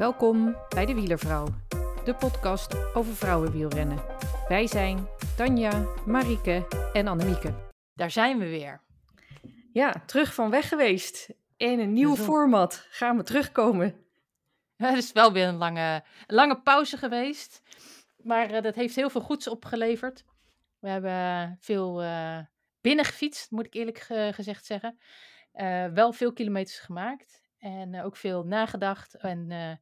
Welkom bij de Wielervrouw, de podcast over vrouwenwielrennen. Wij zijn Tanja, Marike en Annemieke. Daar zijn we weer. Ja, terug van weg geweest. In een nieuw Zo. format gaan we terugkomen. Het is wel weer een lange, een lange pauze geweest. Maar eh, dat heeft heel veel goeds opgeleverd. We hebben veel eh binnengefietst, moet ik eerlijk ge- gezegd zeggen. Eh, wel veel kilometers gemaakt. En eh, ook veel nagedacht. En eh,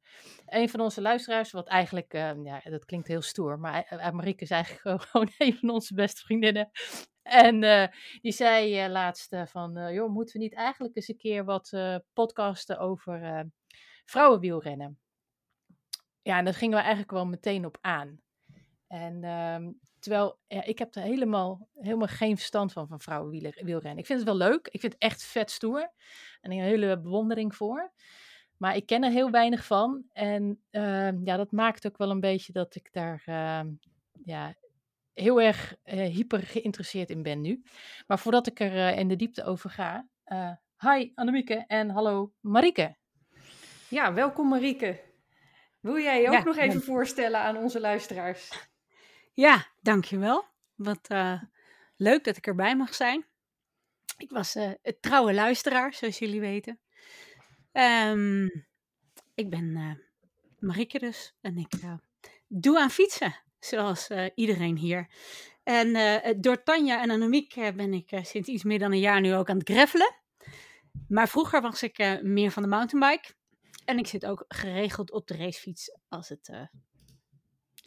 een van onze luisteraars, wat eigenlijk, eh, ja, dat klinkt heel stoer, maar Marieke is eigenlijk gewoon een van onze beste vriendinnen. En die zei laatst van, joh, moeten we niet eigenlijk eens een keer wat podcasten over vrouwenwielrennen? Ja, en daar gingen we eigenlijk wel meteen op aan. En ehm, terwijl, ja, ik heb er helemaal, helemaal geen verstand van, van vrouwenwielrennen. Ik vind het wel leuk. Ik vind het echt vet stoer. En een hele bewondering voor. Maar ik ken er heel weinig van. En ehm, ja, dat maakt ook wel een beetje dat ik daar ehm, ja, heel erg eh, hyper geïnteresseerd in ben nu. Maar voordat ik er eh, in de diepte over ga. eh, hi Annemieke en hallo Marike. Ja, welkom Marieke. Wil jij je ook Ja, nog even voorstellen aan onze luisteraars? Ja, dankjewel. Wat eh, leuk dat ik erbij mag zijn. Ik was eh een trouwe luisteraar, zoals jullie weten. Ehm, ik ben eh Marieke dus en ik doe aan fietsen, zoals iedereen hier. En door Tanja en Annemiek ben ik sinds iets meer dan een jaar nu ook aan het greffelen. Maar vroeger was ik meer van de mountainbike. En ik zit ook geregeld op de racefiets als het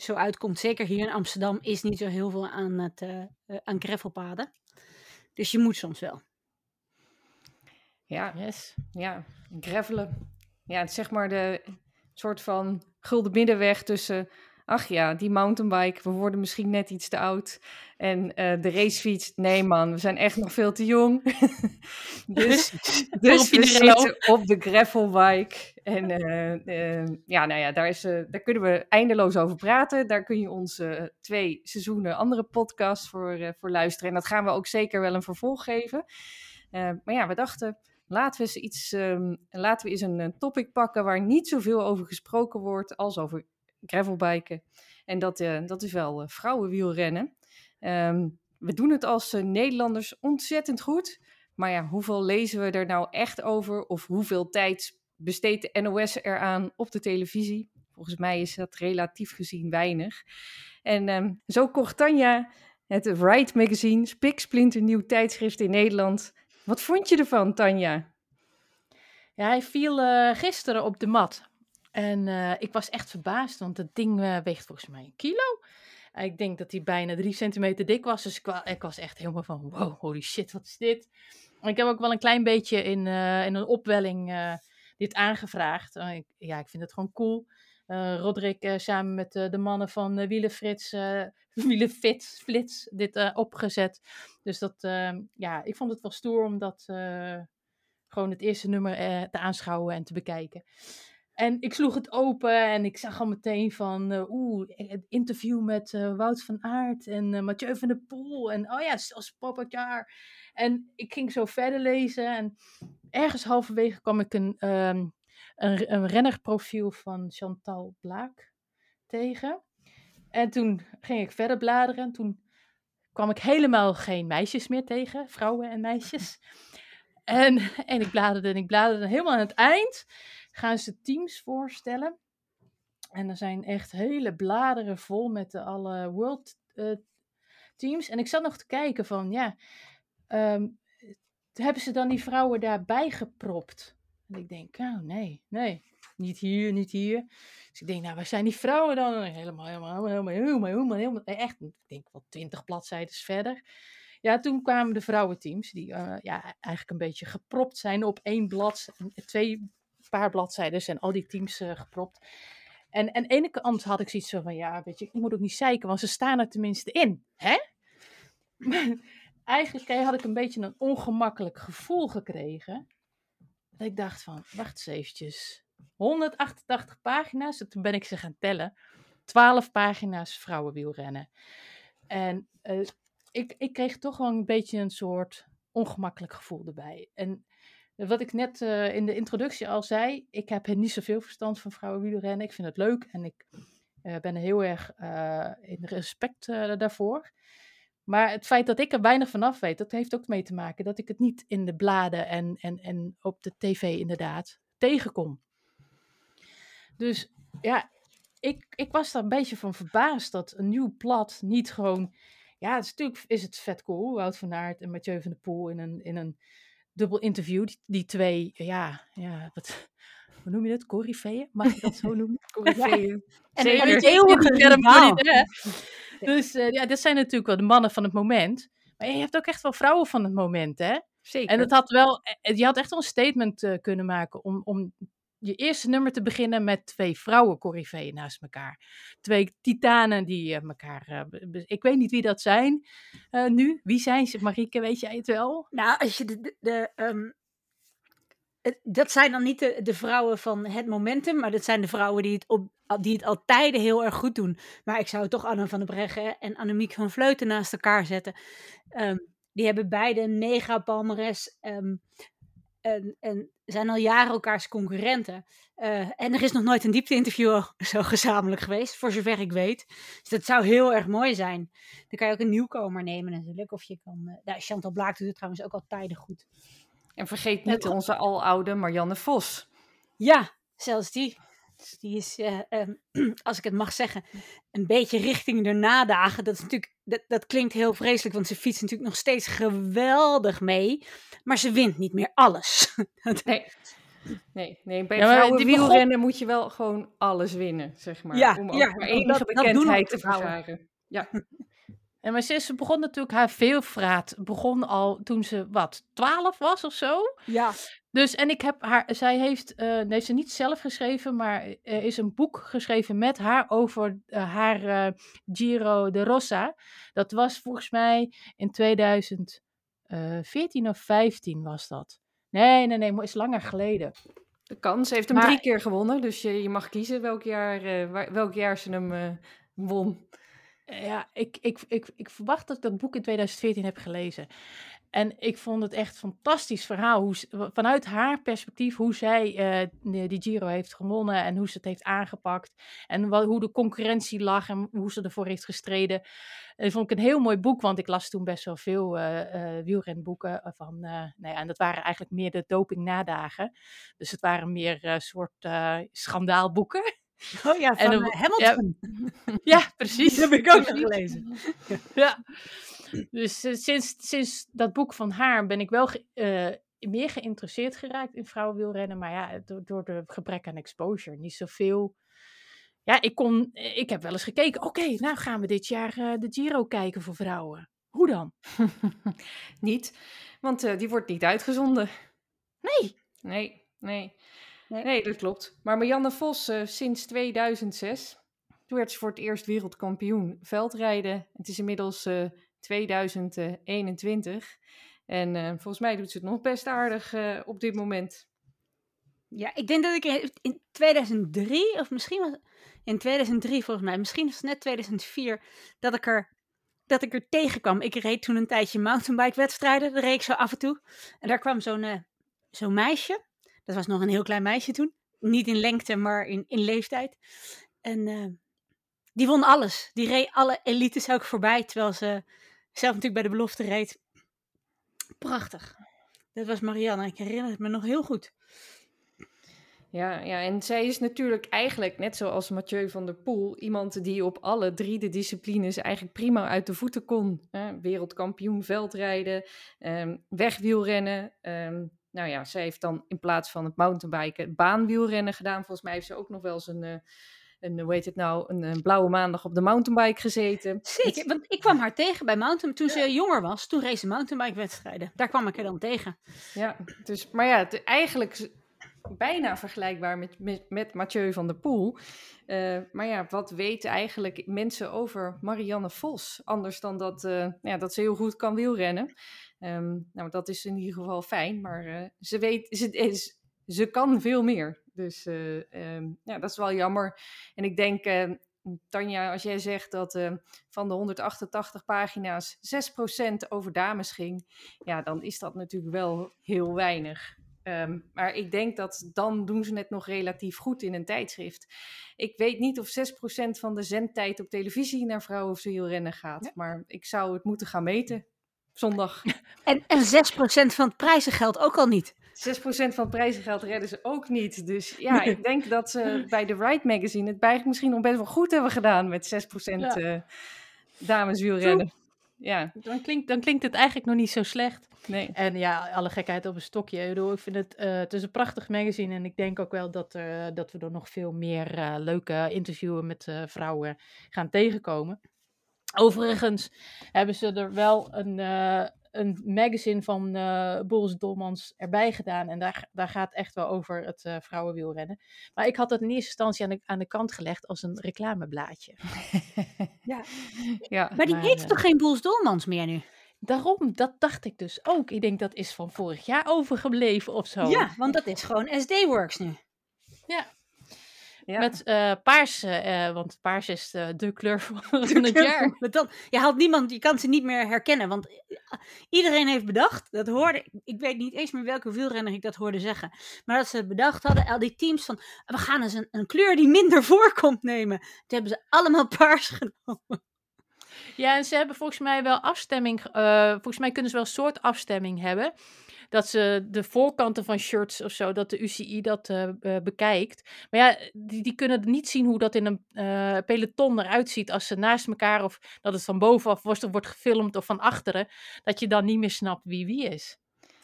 zo uitkomt. Zeker hier in Amsterdam is niet zo heel veel aan, het, eh, eh, aan gravelpaden. Dus je moet soms wel. Ja, Yes. ja, gravelen. Ja, het is zeg maar de soort van gulden middenweg tussen... Ach ja, die mountainbike, we worden misschien net iets te oud. En eh, de racefiets, nee man, we zijn echt nog veel te jong. dus dus we zitten op de gravelbike. En eh, eh, ja, nou ja, daar, is, daar kunnen we eindeloos over praten. Daar kun je onze twee seizoenen andere podcasts voor, voor luisteren. En dat gaan we ook zeker wel een vervolg geven. Maar ja, we dachten, laten we eens iets, ehm, laten we eens een, topic pakken waar niet zoveel over gesproken wordt als over gravelbiken. En dat, eh, dat is wel eh, vrouwenwielrennen. Ehm, we doen het als eh, Nederlanders ontzettend goed. Maar ja, hoeveel lezen we er nou echt over? Of hoeveel tijd besteedt de NOS eraan op de televisie? Volgens mij is dat relatief gezien weinig. En ehm, zo kocht Tanja het Ride Magazine, spiksplinter nieuw tijdschrift in Nederland. Wat vond je ervan, Tanja? Ja, hij viel gisteren op de mat. En eh, ik was echt verbaasd, want het ding eh, weegt volgens mij een kilo. En ik denk dat hij bijna drie centimeter dik was. Dus ik, wa- ik was echt helemaal van, wow, holy shit, wat is dit? Ik heb ook wel een klein beetje in, eh, in een opwelling eh, dit aangevraagd. Eh, ik, ja, ik vind het gewoon cool. Eh Roderick eh, samen met eh, de mannen van uh, Wielenfrits, eh Flits, dit eh, opgezet. Dus dat, eh, ja, ik vond het wel stoer om dat eh, gewoon het eerste nummer eh, te aanschouwen en te bekijken. En ik sloeg het open en ik zag al meteen van, eh, oeh, het interview met eh, Wout van Aert en eh, Mathieu van der Poel. En oh ja, zelfs Pogacar. En ik ging zo verder lezen en ergens halverwege kwam ik een, ehm, een, een rennerprofiel van Chantal Blaak tegen. En toen ging ik verder bladeren en toen kwam ik helemaal geen meisjes meer tegen, vrouwen en meisjes. En, en ik bladerde en ik bladerde. Helemaal aan het eind gaan ze teams voorstellen. En er zijn echt hele bladeren vol met de alle world eh, teams. En ik zat nog te kijken van, ja, ehm, hebben ze dan die vrouwen daarbij gepropt? En ik denk, nou nee, nee, niet hier, niet hier. Dus ik denk, nou, waar zijn die vrouwen dan? Helemaal, helemaal, helemaal, helemaal, helemaal, helemaal, echt, ik denk wel twintig bladzijden verder. Ja, toen kwamen de vrouwenteams, die eh, ja, eigenlijk een beetje gepropt zijn op één blad, twee paar bladzijden en al die teams eh, gepropt. En de ene kant had ik zoiets van, ja, weet je, ik moet ook niet zeiken, want ze staan er tenminste in, hè? Eigenlijk eh, had ik een beetje een ongemakkelijk gevoel gekregen. Dat ik dacht van, wacht eens eventjes. 188 pagina's, en toen ben ik ze gaan tellen. 12 pagina's vrouwenwielrennen. En eh, ik, ik kreeg toch wel een beetje een soort ongemakkelijk gevoel erbij. En wat ik net uh, in de introductie al zei, ik heb niet zoveel verstand van vrouwenwielrennen. Ik vind het leuk en ik uh, ben heel erg uh, in respect daarvoor. Maar het feit dat ik er weinig vanaf weet, dat heeft ook mee te maken dat ik het niet in de bladen en, en, en op de tv inderdaad tegenkom. Dus ja, ik, ik was daar een beetje van verbaasd dat een nieuw plat niet gewoon... Ja, het is, natuurlijk is het vet cool, Wout van Aert en Mathieu van der Poel in een, in een dubbel interview. Die, die twee, ja, ja, wat, hoe noem je dat? Corifeeën? Mag je dat zo noemen? Corifeeën. En een eeuwige Dus uh, ja, dit zijn natuurlijk wel de mannen van het moment. Maar je hebt ook echt wel vrouwen van het moment, hè? Zeker. En het had wel, eh, je had echt wel een statement uh, kunnen maken om, om je eerste nummer te beginnen met twee vrouwen naast elkaar. Twee titanen die uh, elkaar. Uh, ik weet niet wie dat zijn uh, nu. Wie zijn ze? Marieke, weet jij het wel? Nou, als je de. de, het, dat zijn dan niet de, de, vrouwen van het momentum, maar dat zijn de vrouwen die het, op, die het al tijden heel erg goed doen. Maar ik zou toch Anne van der Breggen en Annemiek van Vleuten naast elkaar zetten. Um, die hebben beide een mega palmares. Um, en, en zijn al jaren elkaars concurrenten. Uh, en er is nog nooit een diepte-interview zo gezamenlijk geweest, voor zover ik weet. Dus dat zou heel erg mooi zijn. Dan kan je ook een nieuwkomer nemen natuurlijk. Of je kan... Uh, nou, Chantal Blaak doet het trouwens ook al tijden goed. En vergeet niet onze aloude Marianne Vos. Ja, zelfs die. Dus die is, um, als ik het mag zeggen, een beetje richting de nadagen. Dat, is natuurlijk, dat, dat klinkt heel vreselijk, want ze fietst natuurlijk nog steeds geweldig mee. Maar ze wint niet meer alles. nee. Nee, nee, bij ja, vrouwen wielrennen begon... moet je wel gewoon alles winnen, zeg maar. Ja, om ook ja, maar enige dat, bekendheid dat te vergaren. Ja. En maar ze begon natuurlijk haar veelvraat. Begon al toen ze wat, 12 was of zo. Ja. Dus en ik heb haar, zij heeft, uh, nee, ze niet zelf geschreven, maar er is een boek geschreven met haar over uh, haar uh, Giro de Rossa. Dat was volgens mij in 2014 of 15 was dat. Nee, nee, nee, is langer geleden. De kans heeft hem maar, drie keer gewonnen, dus je, je mag kiezen welk jaar, welk jaar ze hem won. Ja, ik, ik, ik, ik verwacht dat ik dat boek in 2014 heb gelezen. En ik vond het echt een fantastisch verhaal. Hoe, vanuit haar perspectief, hoe zij uh, die Giro heeft gewonnen en hoe ze het heeft aangepakt. En wat, hoe de concurrentie lag en hoe ze ervoor heeft gestreden. Dat vond ik een heel mooi boek, want ik las toen best wel veel uh, uh, wielrenboeken. Van, nou en dat waren eigenlijk meer de doping-nadagen. Dus het waren meer soort schandaalboeken. Oh ja, van en, Hamilton. Ja, ja precies. Dat heb ik ook gelezen. ja. Dus uh, sinds, sinds dat boek van haar ben ik wel ge, uh, meer geïnteresseerd geraakt in vrouwenwielrennen. Maar ja, door, door de gebrek aan exposure. Niet zoveel. Ja, ik, kon, ik heb wel eens gekeken. Oké, okay, nou gaan we dit jaar uh, de Giro kijken voor vrouwen. Hoe dan? niet, want die wordt niet uitgezonden. Nee. Nee, nee. Nee. nee, dat klopt. Maar Marianne Vos, uh, sinds 2006, toen werd ze voor het eerst wereldkampioen veldrijden. Het is inmiddels uh, 2021. En uh, volgens mij doet ze het nog best aardig op dit moment. Ja, ik denk dat ik in 2003, of misschien was in 2003 volgens mij, misschien was het net 2004, dat ik er, dat ik er tegenkwam. Ik reed toen een tijdje mountainbike wedstrijden, daar reed ik zo af en toe. En daar kwam zo'n zo'n meisje, dat was nog een heel klein meisje toen. Niet in lengte, maar in, in leeftijd. En uh, die won alles. Die reed alle elites ook voorbij, terwijl ze zelf natuurlijk bij de belofte reed. Prachtig. Dat was Marianne. Ik herinner het me nog heel goed. Ja, ja, en zij is natuurlijk eigenlijk, net zoals Mathieu van der Poel, iemand die op alle drie de disciplines eigenlijk prima uit de voeten kon. Wereldkampioen veldrijden, um, wegwielrennen. Um, nou ja, zij heeft dan in plaats van het mountainbiken baanwielrennen gedaan. Volgens mij heeft ze ook nog wel eens een, uh, een hoe heet het nou, een, een, blauwe maandag op de mountainbike gezeten. Zeker, want ik kwam haar tegen bij mountain, toen ze jonger was. Toen race ze mountainbike wedstrijden. Daar kwam ik er dan tegen. Ja, dus, maar ja, het, eigenlijk bijna vergelijkbaar met, met, met Mathieu van der Poel. Uh, maar ja, wat weten eigenlijk mensen over Marianne Vos? Anders dan dat, uh, ja, dat ze heel goed kan wielrennen. Um, nou, dat is in ieder geval fijn, maar uh, ze weet, ze, is, ze kan veel meer. Dus um, ja, dat is wel jammer. En ik denk, Tanja, als jij zegt dat van de 188 pagina's 6% over dames ging, ja, dan is dat natuurlijk wel heel weinig. Ehm, maar ik denk dat dan doen ze het nog relatief goed in een tijdschrift. Ik weet niet of 6% van de zendtijd op televisie naar vrouwen of wielrennen gaat. Ja. Maar ik zou het moeten gaan meten. Zondag. En, en 6% van het prijzengeld ook al niet. 6% van het prijzengeld redden ze ook niet. Dus ja, ik denk dat ze bij de Ride Magazine het bij misschien nog best wel goed hebben gedaan met 6% Ja. eh dameswielrennen. Ja, Dan klinkt, dan klinkt het eigenlijk nog niet zo slecht. nee. En ja, alle gekheid op een stokje. Ik bedoel, ik vind het, eh, het is een prachtig magazine. En ik denk ook wel dat, er, dat we er nog veel meer eh, leuke interviewen met eh, vrouwen gaan tegenkomen. Overigens hebben ze er wel een, eh, een magazine van eh Boris Dolmans erbij gedaan. En daar, daar gaat echt wel over het eh, vrouwenwielrennen. Maar ik had het in eerste instantie aan de, aan de kant gelegd als een reclameblaadje. Ja. Ja, Maar die Maar, heet toch geen Boels Dolmans meer nu? Daarom, dat dacht ik dus ook. Ik denk dat is van vorig jaar overgebleven of zo. Ja, want dat is gewoon SD Works nu. ja. Met eh, paars, eh, want paars is eh, de kleur van, van het jaar. Dan, je haalt niemand, je kan ze niet meer herkennen. Want eh, iedereen heeft bedacht, dat hoorde ik, weet niet eens meer welke wielrenner ik dat hoorde zeggen. Maar dat ze bedacht hadden, al die teams van, we gaan eens een, een kleur die minder voorkomt nemen. Toen hebben ze allemaal paars genomen. Ja, en ze hebben volgens mij wel afstemming. volgens mij kunnen ze wel een soort afstemming hebben. Dat ze de voorkanten van shirts of zo, dat de UCI dat eh, eh, bekijkt. Maar ja, die, die kunnen niet zien hoe dat in een eh, peloton eruit ziet. Als ze naast elkaar of dat het van bovenaf wordt, wordt gefilmd of van achteren. Dat je dan niet meer snapt wie wie is.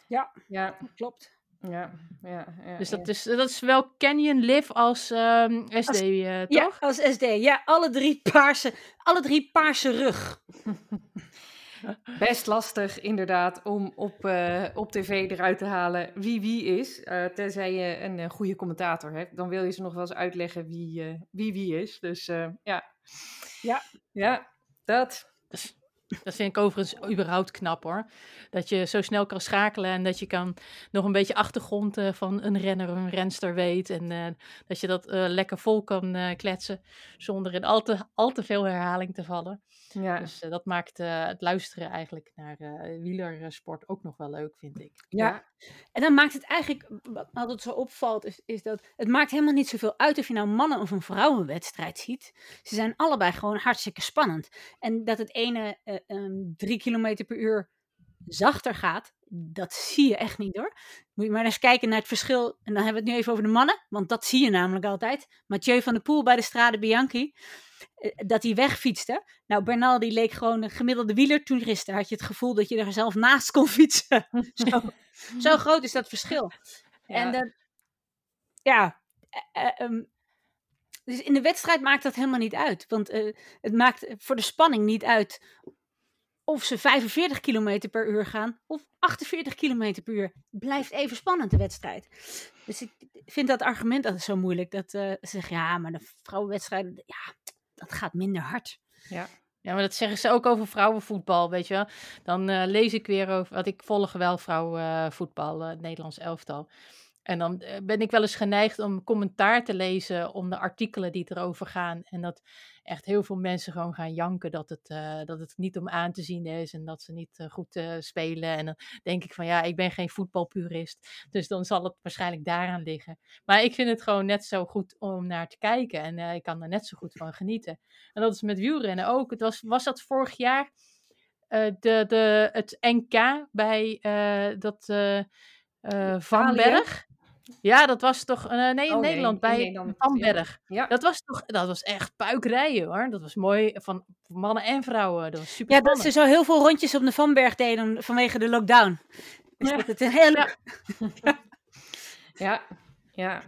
Ja, Ja, klopt. ja, ja. ja Dus ja. dat is, dat is wel Canyon Live als ehm, SD, Als- eh, Ja, toch? als SD. Ja, alle drie paarse, alle drie paarse rug. Best lastig, inderdaad, om op, eh, op tv eruit te halen wie wie is. Eh, tenzij je een eh, goede commentator hebt. Dan wil je ze nog wel eens uitleggen wie wie, wie is. Dus ja. Ja. Ja, dat. Dat, dat vind ik overigens überhaupt knap hoor. Dat je zo snel kan schakelen en dat je kan nog een beetje achtergrond eh, van een renner of een renster weet. En eh, dat je dat eh, lekker vol kan eh, kletsen zonder in al te, al te veel herhaling te vallen. Ja, Dus dat maakt eh, het luisteren eigenlijk naar eh wielersport ook nog wel leuk, vind ik. Ja. En dan maakt het eigenlijk, wat altijd zo opvalt, is, is dat het maakt helemaal niet zoveel uit of je nou mannen- of een vrouwenwedstrijd ziet. Ze zijn allebei gewoon hartstikke spannend. En dat het ene ehm, drie kilometer per uur zachter gaat, dat zie je echt niet hoor. Moet je maar eens kijken naar het verschil. En dan hebben we het nu even over de mannen, want dat zie je namelijk altijd. Mathieu van der Poel bij de Strade Bianchi, eh, dat hij wegfietste. Nou, Bernal die leek gewoon een gemiddelde wielertoerist. Had je het gevoel dat je er zelf naast kon fietsen. Zo, zo groot is dat verschil. En Ja. dat, ja, eh, eh, ehm, dus in de wedstrijd maakt dat helemaal niet uit. Want het maakt voor de spanning niet uit of ze 45 km per uur gaan of 48 km per uur. Blijft even spannend, de wedstrijd. Dus ik vind dat argument altijd zo moeilijk. Dat eh, ze zeggen, ja, maar de vrouwenwedstrijden, ja, dat gaat minder hard. ja. Ja, maar dat zeggen ze ook over vrouwenvoetbal, weet je wel. Dan eh, lees ik weer over, want ik volg wel vrouwenvoetbal, eh, het Nederlands elftal. En dan eh, ben ik wel eens geneigd om commentaar te lezen om de artikelen die erover gaan. En dat echt heel veel mensen gewoon gaan janken dat het, eh, dat het niet om aan te zien is en dat ze niet eh, goed spelen. En dan denk ik van ja, ik ben geen voetbalpurist, dus dan zal het waarschijnlijk daaraan liggen. Maar ik vind het gewoon net zo goed om naar te kijken en ik kan er net zo goed van genieten. En dat is met wielrennen ook. Het was, was dat vorig jaar de, de, het NK bij dat eh, Van? Berg? Ja, dat was toch. eh, nee, in Oh, Nederland bij Nederland, Van ja. Berg. Ja. Dat was toch. Dat was echt puikrijden hoor. Dat was mooi van voor mannen en vrouwen. Dat was super. Ja, dat ze zo heel veel rondjes op de Vanberg deden vanwege de lockdown. Dus Ja. dat het een hele... Ja, ja.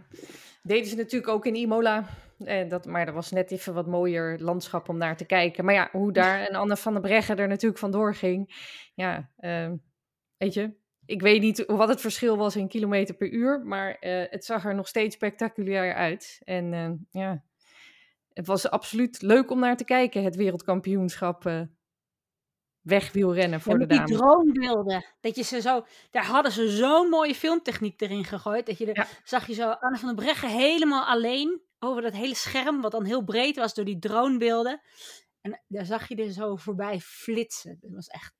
Deden ze natuurlijk ook in Imola. Eh, dat, maar dat was net even wat mooier landschap om naar te kijken. Maar ja, hoe daar en Anne van der Breggen er natuurlijk vandoor ging. Ja, ehm, weet je. Ik weet niet wat het verschil was in kilometer per uur. Maar eh, het zag er nog steeds spectaculair uit. En eh, ja, het was absoluut leuk om naar te kijken. Het wereldkampioenschap eh wegwielrennen voor Ja, de met die dames. droombeelden. Dat je ze zo, daar hadden ze zo'n mooie filmtechniek erin gegooid. Dat je er, Ja. zag je zo Anne van der Breggen helemaal alleen over dat hele scherm, wat dan heel breed was door die dronebeelden. En daar zag je er zo voorbij flitsen. Dat was echt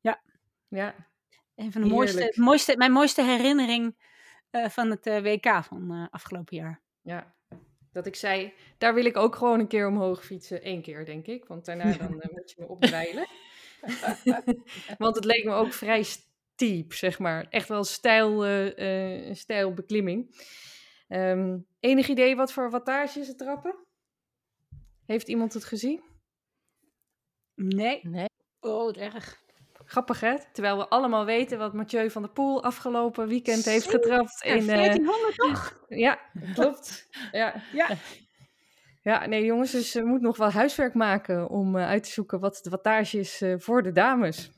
Ja, een van de mooiste, mooiste, mijn mooiste herinnering eh, van het eh, WK van eh, afgelopen jaar. Ja, dat ik zei, daar wil ik ook gewoon een keer omhoog fietsen. Eén keer, denk ik. Want daarna dan moet je me opdreilen. want het leek me ook vrij steep, zeg maar. Echt wel stijl, eh, eh, stijl beklimming. Ehm, enig idee wat voor wattage ze trappen? Heeft iemand het gezien? Nee. Nee. Oh, erg. Grappig, hè? Terwijl we allemaal weten wat Mathieu van der Poel afgelopen weekend heeft getrapt. Ja, In, eh, 1400 toch? ja, klopt. Ja. Ja. Ja, nee jongens, dus we moeten nog wel huiswerk maken om eh, uit te zoeken wat de wattage is eh, voor de dames.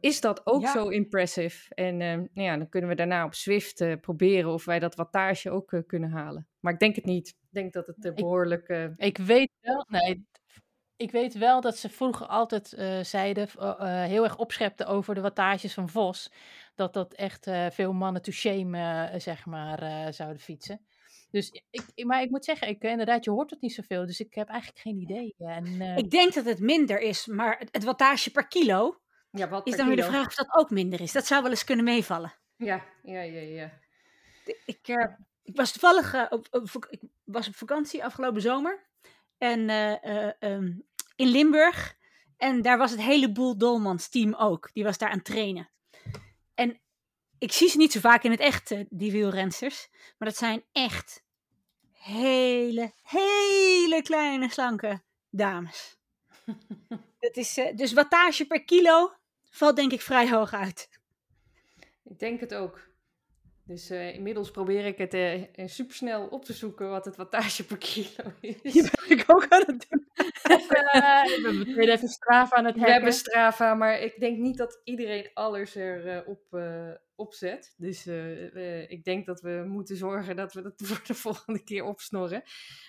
Is dat ook Ja. zo impressive? En eh, nou ja, dan kunnen we daarna op Zwift eh, proberen of wij dat wattage ook eh, kunnen halen. Maar ik denk het niet. Ik denk dat het eh, Ik- behoorlijk... eh, Ik weet wel, nee, ik weet wel dat ze vroeger altijd eh, zeiden, eh, eh, heel erg opschepten over de wattages van Vos. Dat dat echt eh, veel mannen to shame, zeg maar, eh, zouden fietsen. Dus ik, maar ik moet zeggen, ik, inderdaad, je hoort het niet zoveel. Dus ik heb eigenlijk geen idee. En, eh, Ik denk dat het minder is, maar het, het wattage per kilo ja, wat is per dan weer de vraag of dat ook minder is. Dat zou wel eens kunnen meevallen. Ja, ja, ja, ja. Ik, eh, ik was toevallig op, ik was op vakantie afgelopen zomer. En eh, eh, ehm, in Limburg. En daar was het hele Boel Dolmans team ook. Die was daar aan het trainen. En ik zie ze niet zo vaak in het echt, eh, die wielrensters. Maar dat zijn echt hele, hele kleine, slanke dames. dat is, eh, dus wattage per kilo valt denk ik vrij hoog uit. Ik denk het ook. Dus eh, inmiddels probeer ik het eh, supersnel op te zoeken wat het wattage per kilo is. Die ben ik ook aan het doen. we hebben even Strava aan het We hacken. hebben Strava, maar ik denk niet dat iedereen alles erop op opzet. Dus ik denk dat we moeten zorgen dat we dat voor de volgende keer opsnorren.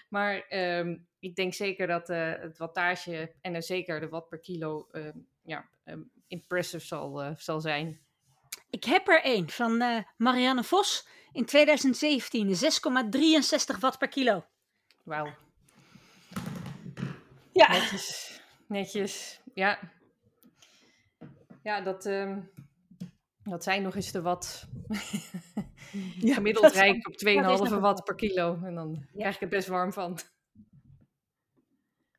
Maar ehm, ik denk zeker dat het wattage en zeker de watt per kilo ehm, ja, ehm, impressive zal, zal zijn. Ik heb er één van eh, Marianne Vos in 2017. 6,63 watt per kilo. Wauw, Ja, netjes, netjes, ja. Ja, dat, ehm, dat zijn nog eens de watt. Ja, Gemiddeld rijk op 2,5 dat is nog een watt per kilo. En dan krijg ik het best warm van.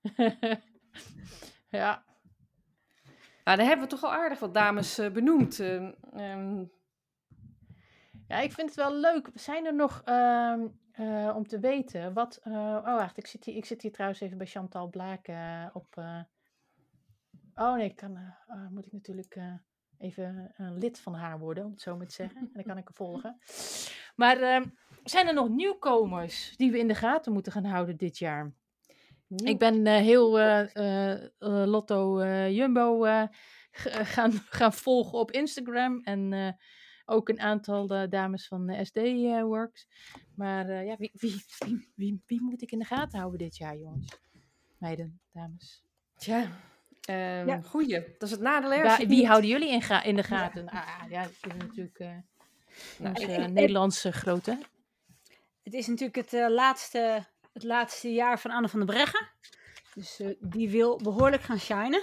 ja. Nou, daar hebben we toch al aardig wat dames eh, benoemd. Ehm, ehm, Ja, ik vind het wel leuk. Zijn er nog, ehm, eh, om te weten, wat... eh, oh, wacht, ik zit, hier, ik zit hier trouwens even bij Chantal Blaak eh, op... eh, oh nee, ik kan, eh, oh, moet ik natuurlijk eh, even een lid van haar worden, om het zo maar te zeggen. En dan kan ik haar volgen. Maar ehm, zijn er nog nieuwkomers die we in de gaten moeten gaan houden dit jaar? Ik ben heel Lotto Jumbo gaan, gaan volgen op Instagram. En eh, ook een aantal eh, dames van eh, SD Works. Maar ja, wie, wie, wie, wie, moet ik in de gaten houden dit jaar, jongens? Meiden, dames. Tja, ehm, Ja. goeie. Dat is het nadeel. het wie niet- houden jullie in, ga- in de gaten? Ah, ja, dat is natuurlijk eh Nou, Nederlandse grote. het is natuurlijk het, laatste, het laatste jaar van Anne van der Breggen. Dus eh, die wil behoorlijk gaan shinen.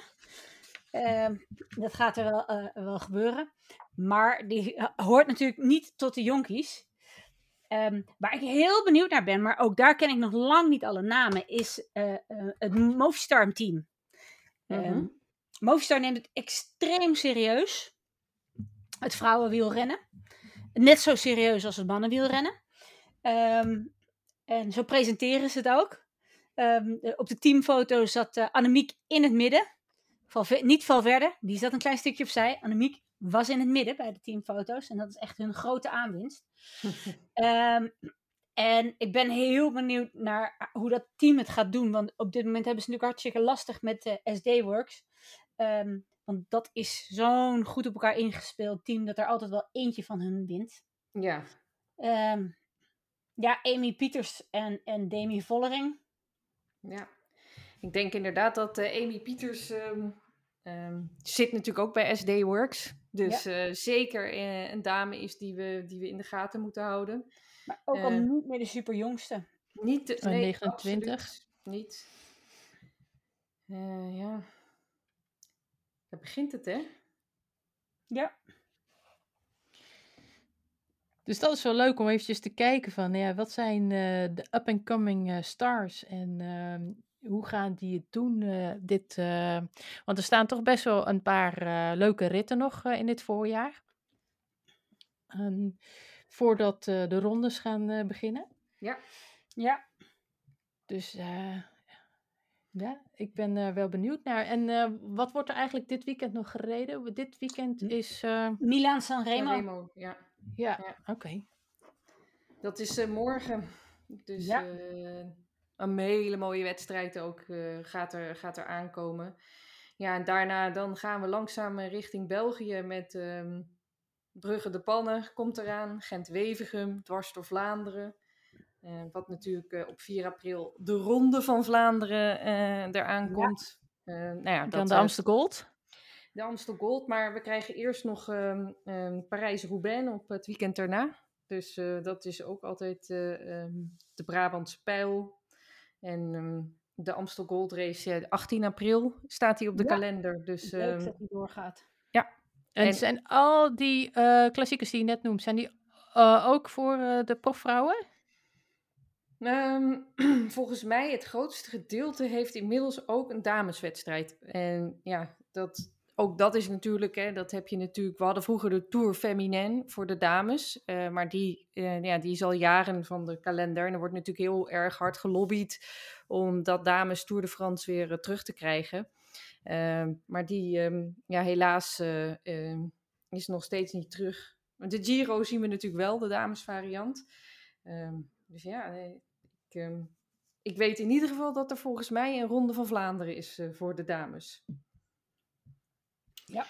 Ehm, dat gaat er wel, eh, wel gebeuren. Maar die eh, hoort natuurlijk niet tot de jonkies. Ehm, waar ik heel benieuwd naar ben, maar ook daar ken ik nog lang niet alle namen, is het Movistar team. Mhm. Movistar neemt het extreem serieus. Het vrouwenwielrennen. Net zo serieus als het mannenwielrennen. Ehm, en zo presenteren ze het ook. Ehm, eh, op de teamfoto zat eh, Annemiek in het midden. Valve- niet Valverde, die zat een klein stukje opzij. Annemiek was in het midden bij de teamfoto's. En dat is echt hun grote aanwinst. Ehm, en ik ben heel benieuwd naar hoe dat team het gaat doen. Want op dit moment hebben ze natuurlijk hartstikke lastig met de SD-Works. Ehm, want dat is zo'n goed op elkaar ingespeeld team dat er altijd wel eentje van hun wint. ja. Ja, Amy Pieters en, en Demi Vollering. Ja, ik denk inderdaad dat eh, Amy Pieters ehm, ehm, zit natuurlijk ook bij SD Works. Dus eh, zeker eh, een dame is die we, die we in de gaten moeten houden. Maar ook al niet meer de superjongste. Niet de, nee, 29. absoluut niet. Eh, ja. Daar begint het, hè? Ja. Dus dat is wel leuk om eventjes te kijken van, ja, wat zijn eh, de up-and-coming eh, stars en ehm, hoe gaan die het doen? eh, dit, want er staan toch best wel een paar leuke ritten nog in dit voorjaar. Ehm, voordat de rondes gaan beginnen. Ja. Ja. Dus ja, ik ben er wel benieuwd naar. En wat wordt er eigenlijk dit weekend nog gereden? Dit weekend is. eh, Milaan San Remo. Remo, ja. Ja, Ja. oké. Dat is eh, morgen. Dus Ja. eh, een hele mooie wedstrijd ook eh, gaat, er, gaat er aankomen. Ja, en daarna dan gaan we langzaam richting België met ehm, Brugge de Pannen komt eraan. Gent-Wevergem, dwars door Vlaanderen. Wat natuurlijk op 4 april de Ronde van Vlaanderen eraan komt. Eh, nou ja, Dan dat, de eh, Amstel Gold. De Amstel Gold, maar we krijgen eerst nog ehm, ehm, Parijs-Roubaix op het weekend daarna. Dus eh, dat is ook altijd eh, ehm, de Brabantse pijl. En ehm, de Amstel Gold Race, ja, 18 april staat die op de Ja. kalender. Dus Leuk ehm, dat die doorgaat. En, En- zijn al die eh, klassiekers die je net noemt, zijn die eh, ook voor eh, de profvrouwen? Ehm, volgens mij het grootste gedeelte heeft inmiddels ook een dameswedstrijd. En ja, dat, ook dat is natuurlijk, hè, dat heb je natuurlijk. We hadden vroeger de Tour Féminin voor de dames. eh, maar die, eh, ja, die is al jaren van de kalender. En er wordt natuurlijk heel erg hard gelobbyd om dat dames Tour de France weer eh, terug te krijgen. Ehm, maar die, ehm, ja, helaas eh, ehm, is nog steeds niet terug. De Giro zien we natuurlijk wel, de damesvariant. Dus ja, ik, ik weet in ieder geval dat er volgens mij een Ronde van Vlaanderen is voor de dames.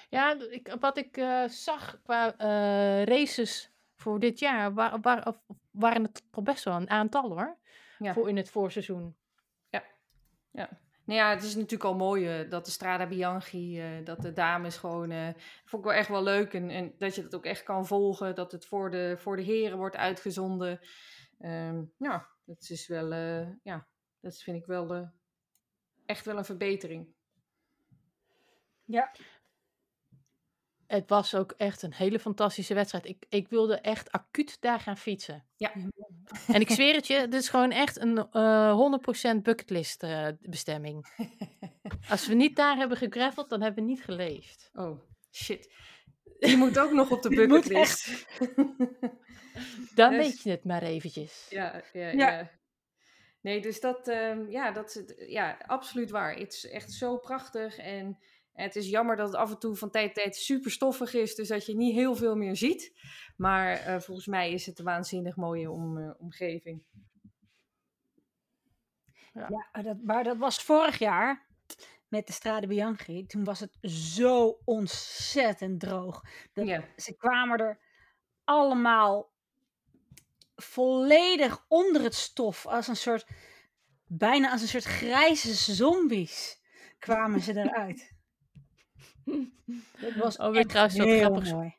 Ja, d- ik, wat ik eh, zag qua eh, races voor dit jaar, wa- wa- waren het toch best wel een aantal hoor. Ja. Voor in het voorseizoen. Nou ja, het is natuurlijk al mooi eh, dat de Strada Bianchi, dat de dames gewoon, vond ik wel echt wel leuk. En, en dat je dat ook echt kan volgen, dat het voor de, voor de heren wordt uitgezonden. Ehm, ja, dat is wel, ja, dat vind ik wel echt wel een verbetering. Ja. Het was ook echt een hele fantastische wedstrijd. Ik, ik wilde echt acuut daar gaan fietsen. Ja. En ik zweer het je, dit is gewoon echt een eh 100% bucketlist eh, bestemming. Als we niet daar hebben gegraveld, dan hebben we niet geleefd. Oh, shit. Die moet ook nog op de Die moet bucketlist. Dan Dus- weet je het maar eventjes. Ja, ja, Ja. ja. Nee, dus dat, ehm, ja, dat is het, ja, absoluut waar. Het is echt zo prachtig en het is jammer dat het af en toe van tijd tot tijd super stoffig is, dus dat je niet heel veel meer ziet. Maar eh, volgens mij is het een waanzinnig mooie om, eh, omgeving. Ja, maar dat, maar dat was vorig jaar met de Strade Bianchi. Toen was het zo ontzettend droog. Dat, Ja, Ze kwamen er allemaal volledig onder het stof. Als een soort, bijna als een soort grijze zombies kwamen ze eruit. Dat was Oh, weer echt trouwens wat heel grappigs. mooi.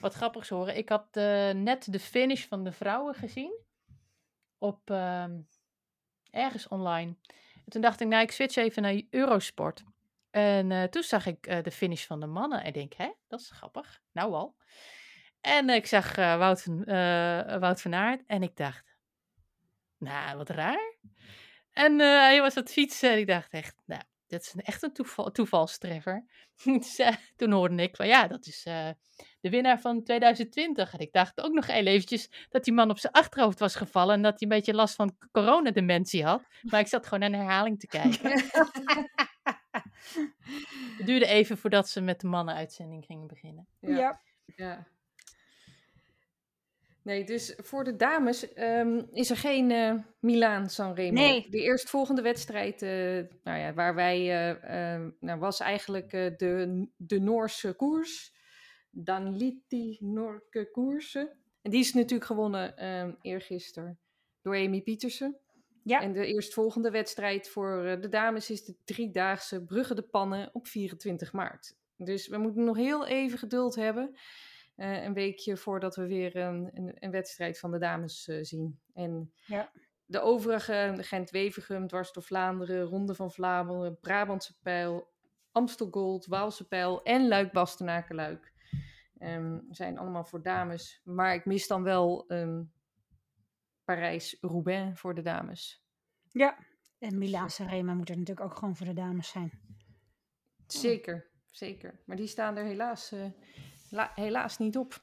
Wat grappigs horen. Ik had eh, net de finish van de vrouwen gezien. Op ehm, ergens online. En toen dacht ik, nou, ik switch even naar Eurosport. En eh, toen zag ik eh, de finish van de mannen. En ik denk, hè, dat is grappig. Nou al. En ik zag Wout, van, Wout van Aert. En ik dacht, nou, wat raar. En hij was aan het fietsen. En ik dacht echt, nou, dit is een, echt een toeval, toevalstreffer. Dus, eh, toen hoorde ik van, ja, dat is eh, de winnaar van 2020. En ik dacht ook nog heel eventjes dat die man op zijn achterhoofd was gevallen. En dat hij een beetje last van coronadementie had. Maar ik zat gewoon naar een herhaling te kijken. Het duurde even voordat ze met de mannenuitzending gingen beginnen. ja, Ja. Nee, dus voor de dames ehm, is er geen eh Milaan San Remo. Nee. De eerstvolgende wedstrijd, eh, nou ja, waar wij, eh, eh, nou, was eigenlijk de, de Noorse koers. Dan Liti Norke koersen. En die is natuurlijk gewonnen ehm eergisteren door Amy Pietersen. Ja. En de eerstvolgende wedstrijd voor de dames is de driedaagse Brugge de Pannen op 24 maart. Dus we moeten nog heel even geduld hebben. Eh, een weekje voordat we weer een, een, een wedstrijd van de dames eh, zien. En Ja. de overige, de Gent-Wevergem, Dwars door Vlaanderen, Ronde van Vlaanderen, Brabantse Pijl, Amstel Gold, Waalse Pijl en Luik-Bastenaken-Luik. Ehm, zijn allemaal voor dames. Maar ik mis dan wel ehm, Parijs-Roubaix voor de dames. Ja. En Milaanse Rema moet er natuurlijk ook gewoon voor de dames zijn. Zeker, zeker. Maar die staan er helaas, eh, la- helaas niet op.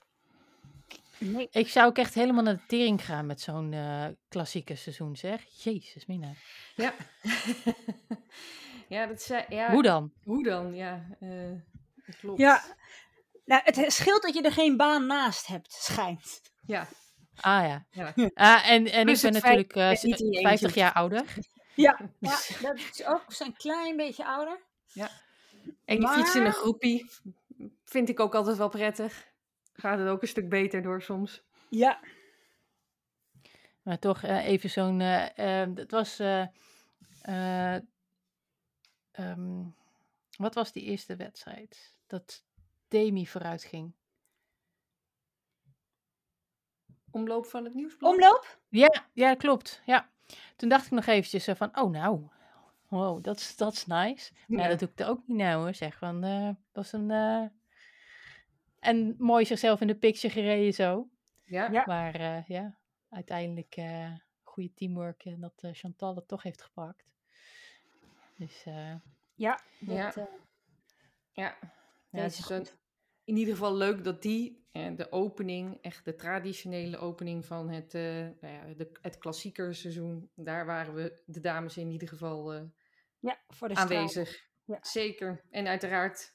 Nee. Ik zou ook echt helemaal naar de tering gaan met zo'n eh, klassieke seizoen, zeg. Jezus, mina. Ja. ja, dat zei, ja, Hoe dan? Hoe dan? Ja, eh, klopt. Ja. Nou, het scheelt dat je er geen baan naast hebt, schijnt. Ja, Ah ja. ja. Ah, en en ik ben natuurlijk feit eh, dat je niet in je 50 eentje jaar ouder. Ja, ja dat is ook zijn klein beetje ouder. En je fiets in Maar- een groepie vind ik ook altijd wel prettig. Gaat het ook een stuk beter door soms. Ja. Maar toch eh, even zo'n. eh, eh, het was. eh, eh, ehm, wat was die eerste wedstrijd? Dat Demi vooruit ging. Omloop van het nieuwsblad. Omloop? Ja, ja, klopt. Ja. Toen dacht ik nog eventjes van, oh nou, wow, dat is dat nice. Maar Ja. dat doe ik er ook niet nou hoor. Zeg van, eh was een... eh, En mooi zichzelf in de picture gereden zo. Ja. Ja. Maar eh, ja, uiteindelijk eh goede teamwork en dat eh, Chantal het toch heeft gepakt. Dus eh, Ja. Dat, Ja. eh, Ja, ja het is goed. in ieder geval leuk dat die, eh, de opening, echt de traditionele opening van het, eh nou ja, de, het klassieker seizoen, daar waren we de dames in ieder geval eh, ja, voor de straal. aanwezig. Ja. Zeker. En uiteraard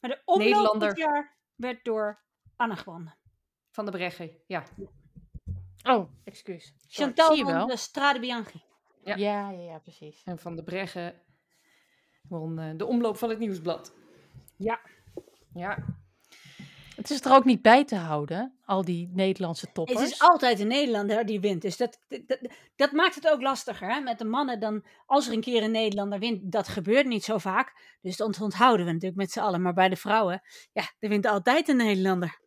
Maar de omloop Nederlander. dit jaar werd door Anne gewonnen. van de Breggen. Ja, oh, excuus. Sorry. Chantal wel? de Strade Bianchi. Ja. Ja, ja, ja, precies. en van de Breggen won eh, de omloop van het nieuwsblad. Ja. Ja, Het is er ook niet bij te houden, al die Nederlandse toppers. Het is altijd een Nederlander die wint. Dus dat, dat, dat maakt het ook lastiger. Hè? Met de mannen dan, als er een keer een Nederlander wint, dat gebeurt niet zo vaak. Dus dat onthouden we natuurlijk met z'n allen. Maar bij de vrouwen, ja, er wint altijd een Nederlander.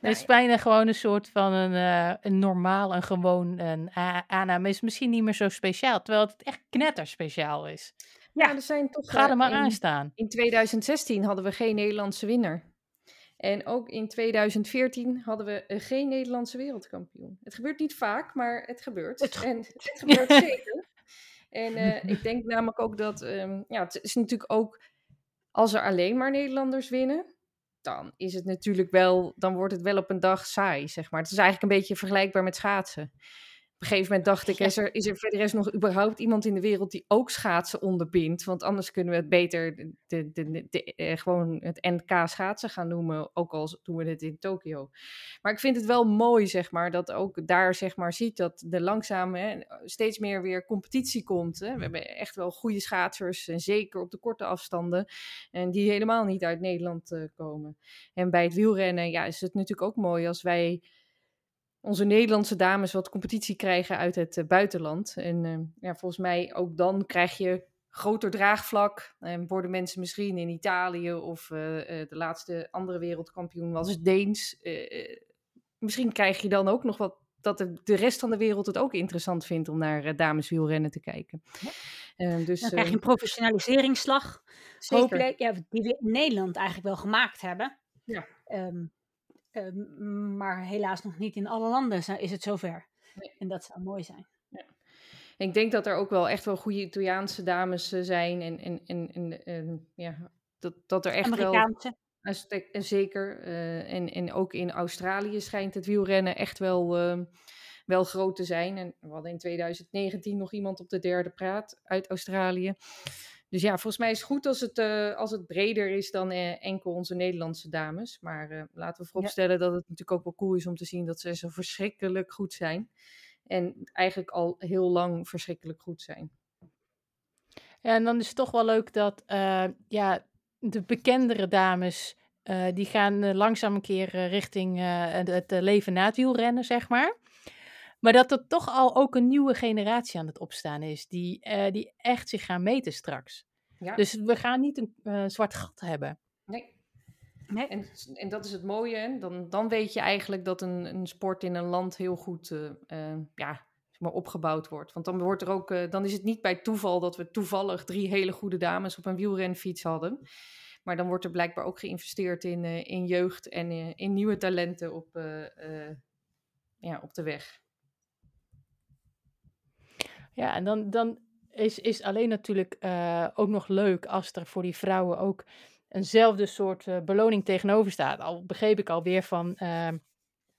Het is bijna gewoon een soort van een, eh, een normaal, een gewoon een aanname. Is misschien niet meer zo speciaal, terwijl het echt knetter speciaal is. ja. er zijn toch... Ga eh, er maar in- aan staan. In 2016 hadden we geen Nederlandse winnaar. En ook in 2014 hadden we eh, geen Nederlandse wereldkampioen. Het gebeurt niet vaak, maar het gebeurt. Het en het gebeurt zeker. En eh, ik denk namelijk ook dat, ehm, ja, het is natuurlijk ook, als er alleen maar Nederlanders winnen, dan is het natuurlijk wel, dan wordt het wel op een dag saai, zeg maar. Het is eigenlijk een beetje vergelijkbaar met schaatsen. Op een gegeven moment dacht ik, Ja. is, er, is er verder is nog überhaupt iemand in de wereld die ook schaatsen onderbindt? Want anders kunnen we het beter de, de, de, de- eh, gewoon het NK schaatsen gaan noemen, ook al doen we het in Tokio. Maar ik vind het wel mooi, zeg maar, dat ook daar, zeg maar, ziet dat de langzaam hè, steeds meer weer competitie komt. Hè. We hebben echt wel goede schaatsers, en zeker op de korte afstanden, en die helemaal niet uit Nederland eh, komen. En bij het wielrennen, ja, is het natuurlijk ook mooi als wij onze Nederlandse dames wat competitie krijgen uit het eh, buitenland. En eh, ja, volgens mij ook dan krijg je groter draagvlak. En worden mensen misschien in Italië of eh, eh, de laatste andere wereldkampioen was het Deens. misschien krijg je dan ook nog wat dat de, rest van de wereld het ook interessant vindt om naar eh, dameswielrennen te kijken. Eh, dus, Dan krijg je eh, een professionaliseringsslag. zeker. Hopelijk, ja, die we in Nederland eigenlijk wel gemaakt hebben. Ja. Ehm, ehm, maar helaas nog niet in alle landen is het zover. Nee. En dat zou mooi zijn. Ik denk dat er ook wel echt wel goede Italiaanse dames eh, zijn. En, en, en, en, en ja, dat, dat er echt wel Amerikaanse. En zeker. eh, en, en ook in Australië schijnt het wielrennen echt wel, ehm, wel groot te zijn. En we hadden in 2019 nog iemand op de derde praat uit Australië. Dus ja, volgens mij is het goed als het, eh, als het breder is dan eh, enkel onze Nederlandse dames. Maar eh, laten we vooropstellen dat het natuurlijk ook wel cool is om te zien dat ze zo verschrikkelijk goed zijn. En eigenlijk al heel lang verschrikkelijk goed zijn. Ja, en dan is het toch wel leuk dat ja, de bekendere dames, die gaan langzaam een keer richting het, leven na het wielrennen, zeg maar. Maar dat er toch al ook een nieuwe generatie aan het opstaan is, die, eh, die echt zich gaan meten straks. Ja. Dus we gaan niet een eh, zwart gat hebben. Nee. Nee. En, en dat is het mooie. Hè? Dan, dan weet je eigenlijk dat een, een sport in een land heel goed eh, eh, ja, zeg maar opgebouwd wordt. Want dan, wordt er ook, eh, dan is het niet bij toeval dat we toevallig drie hele goede dames op een wielrenfiets hadden. Maar dan wordt er blijkbaar ook geïnvesteerd in, in jeugd en in nieuwe talenten op, ja, op de weg. Ja, en dan, dan is, is alleen natuurlijk ook nog leuk als er voor die vrouwen ook eenzelfde soort beloning tegenover staat. Al begreep ik alweer van ehm,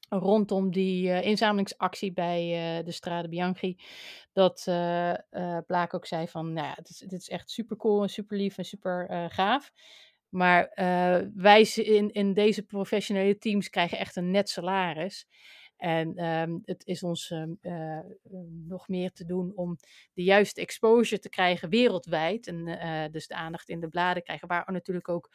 rondom die uh, inzamelingsactie bij de Strade Bianchi. Dat Blaak ook zei van, nou ja, dit is, dit is echt super cool en super lief en super gaaf. Maar wij in, in deze professionele teams krijgen echt een net salaris. En um, het is ons uh, nog meer te doen om de juiste exposure te krijgen wereldwijd. En uh, dus de aandacht in de bladen krijgen, waar natuurlijk ook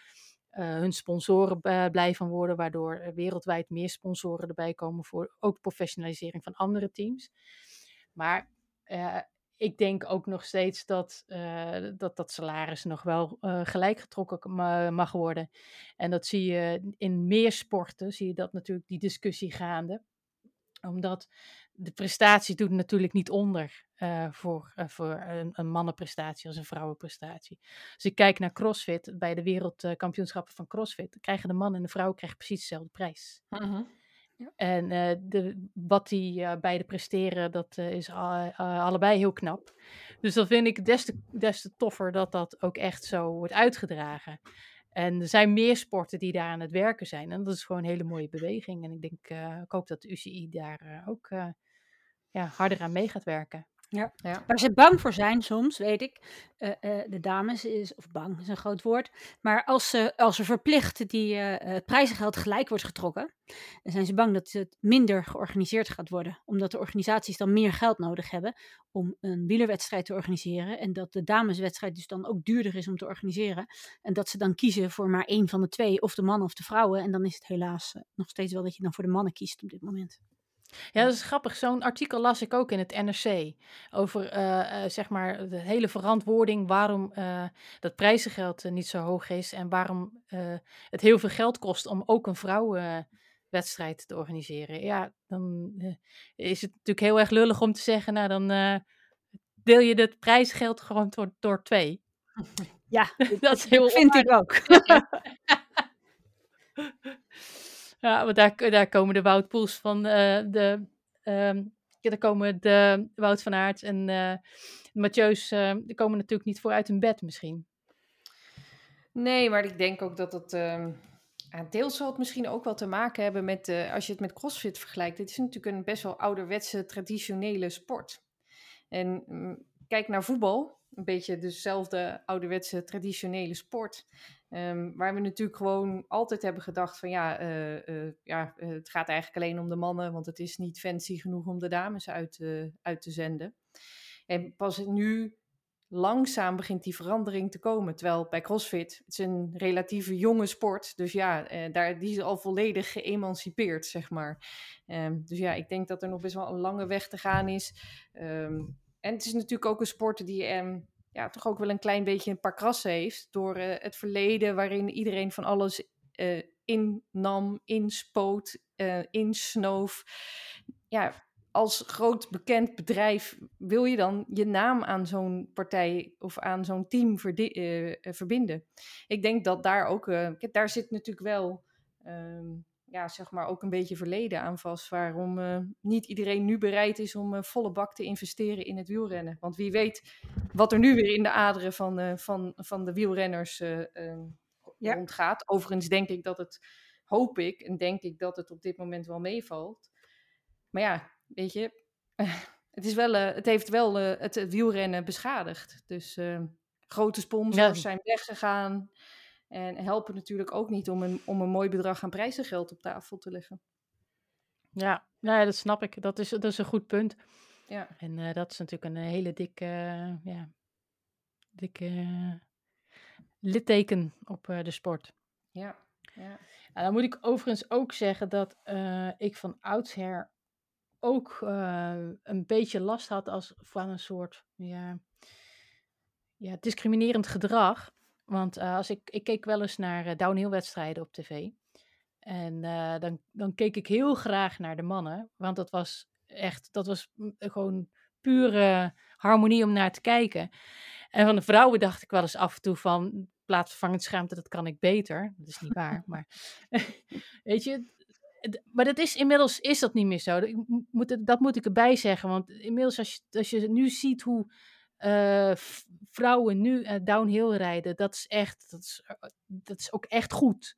uh, hun sponsoren blij van worden, waardoor wereldwijd meer sponsoren erbij komen voor ook professionalisering van andere teams. Maar ik denk ook nog steeds dat dat, dat salaris nog wel gelijk getrokken mag worden. En dat zie je in meer sporten, zie je dat natuurlijk die discussie gaande omdat de prestatie doet natuurlijk niet onder uh, voor, uh, voor een, een, mannenprestatie als een vrouwenprestatie. Als ik kijk naar CrossFit, bij de wereldkampioenschappen van CrossFit, krijgen de man en de vrouw krijgen precies dezelfde prijs. Uh-huh. Ja. En uh, de, wat die beide presteren, dat is allebei heel knap. Dus dat vind ik des te, des te toffer dat dat ook echt zo wordt uitgedragen. En er zijn meer sporten die daar aan het werken zijn. En dat is gewoon een hele mooie beweging. En ik denk, uh, ik hoop dat de UCI daar uh, ook uh, ja, harder aan mee gaat werken. Ja. ja. Waar ze bang voor zijn soms, weet ik. Uh, uh, de dames is, of bang is een groot woord. Maar als ze, als ze verplicht die uh, het prijzengeld gelijk wordt getrokken, dan zijn ze bang dat het minder georganiseerd gaat worden. Omdat de organisaties dan meer geld nodig hebben om een wielerwedstrijd te organiseren. En dat de dameswedstrijd dus dan ook duurder is om te organiseren. En dat ze dan kiezen voor maar één van de twee, of de mannen of de vrouwen. En dan is het helaas nog steeds wel dat je dan voor de mannen kiest op dit moment. Ja, dat is grappig. Zo'n artikel las ik ook in het NRC. Over uh, uh, zeg maar de hele verantwoording waarom uh, dat prijzengeld niet zo hoog is. En waarom het heel veel geld kost om ook een vrouwenwedstrijd te organiseren. Ja, dan is het natuurlijk heel erg lullig om te zeggen, nou dan deel je het prijsgeld gewoon door, door twee. Ja, dat is heel vind ik ook. Ja, want daar, daar komen de Wout Poels van uh, de... Um, ja, daar komen de Wout van Aert en uh, Mathieu's, uh, die komen natuurlijk niet voor uit hun bed misschien. Nee, maar ik denk ook dat het... Uh, deels zal het misschien ook wel te maken hebben met... als je het met CrossFit vergelijkt. Dit is natuurlijk een best wel ouderwetse, traditionele sport. En mm, kijk naar voetbal. Een beetje dezelfde ouderwetse, traditionele sport. Um, waar we natuurlijk gewoon altijd hebben gedacht van ja, uh, uh, ja het gaat eigenlijk alleen om de mannen, want het is niet fancy genoeg om de dames uit, uit te zenden. En pas nu langzaam begint die verandering te komen. Terwijl bij CrossFit, het is een relatieve jonge sport, dus ja, daar, die is al volledig geëmancipeerd, zeg maar. Um, dus ja, ik denk dat er nog best wel een lange weg te gaan is. Um, en het is natuurlijk ook een sport die um, ja, toch ook wel een klein beetje een paar krassen heeft. Door uh, het verleden waarin iedereen van alles uh, innam, inspoot, uh, insnoof. Ja, als groot bekend bedrijf wil je dan je naam aan zo'n partij of aan zo'n team verbinden. Ik denk dat daar ook, daar zit natuurlijk wel ehm, ja, zeg maar ook een beetje verleden aan vast. Waarom uh, niet iedereen nu bereid is om uh, volle bak te investeren in het wielrennen. Want wie weet wat er nu weer in de aderen van, uh, van, van de wielrenners ja. rondgaat. Overigens denk ik dat het, hoop ik en denk ik dat het op dit moment wel meevalt. Maar ja, weet je, het, is wel, het heeft wel het, het, wielrennen beschadigd. Dus grote sponsors ja. zijn weggegaan. En helpen natuurlijk ook niet om een, om een mooi bedrag aan prijzengeld op tafel te leggen. Ja, nou ja dat snap ik. Dat is, dat is een goed punt. Ja. En uh, dat is natuurlijk een hele dikke, uh, ja, dikke uh, litteken op de sport. Ja. ja. dan moet ik overigens ook zeggen dat ik van oudsher ook een beetje last had als, van een soort ja, ja, discriminerend gedrag. Want uh, als ik, ik keek wel eens naar uh, downhill-wedstrijden op tv. En uh, dan, dan keek ik heel graag naar de mannen. Want dat was echt, dat was gewoon pure harmonie om naar te kijken. En van de vrouwen dacht ik wel eens af en toe van, plaatsvervangend schaamte, dat kan ik beter. Dat is niet waar, maar weet je, maar dat is inmiddels is dat niet meer zo. Dat moet, dat moet ik erbij zeggen, want inmiddels als je, als je nu ziet hoe uh, vrouwen nu uh, downhill rijden, dat is echt, dat is, dat is ook echt goed.